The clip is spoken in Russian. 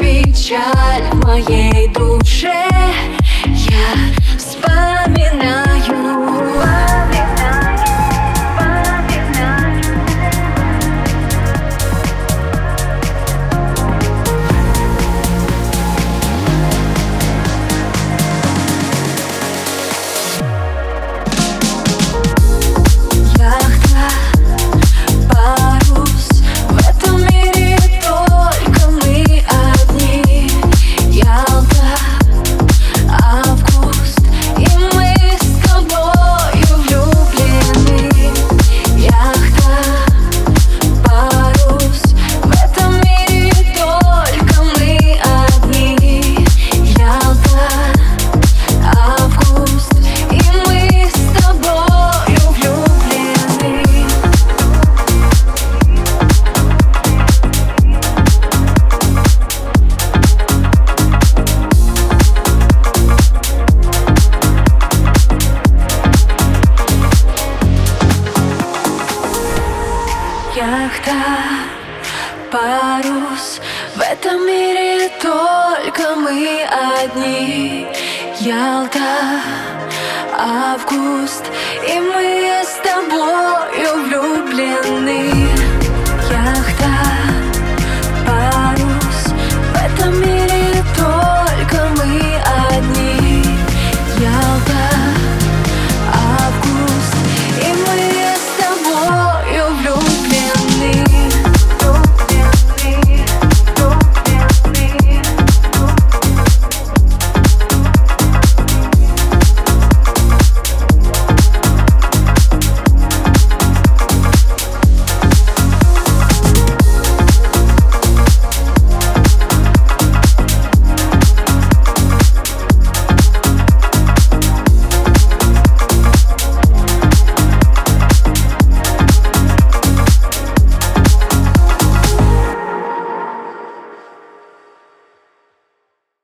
печаль в моей душе. Я спать Яхта, парус В этом мире только мы одни. Ялта, август И мы с тобою влюблены. Яхта,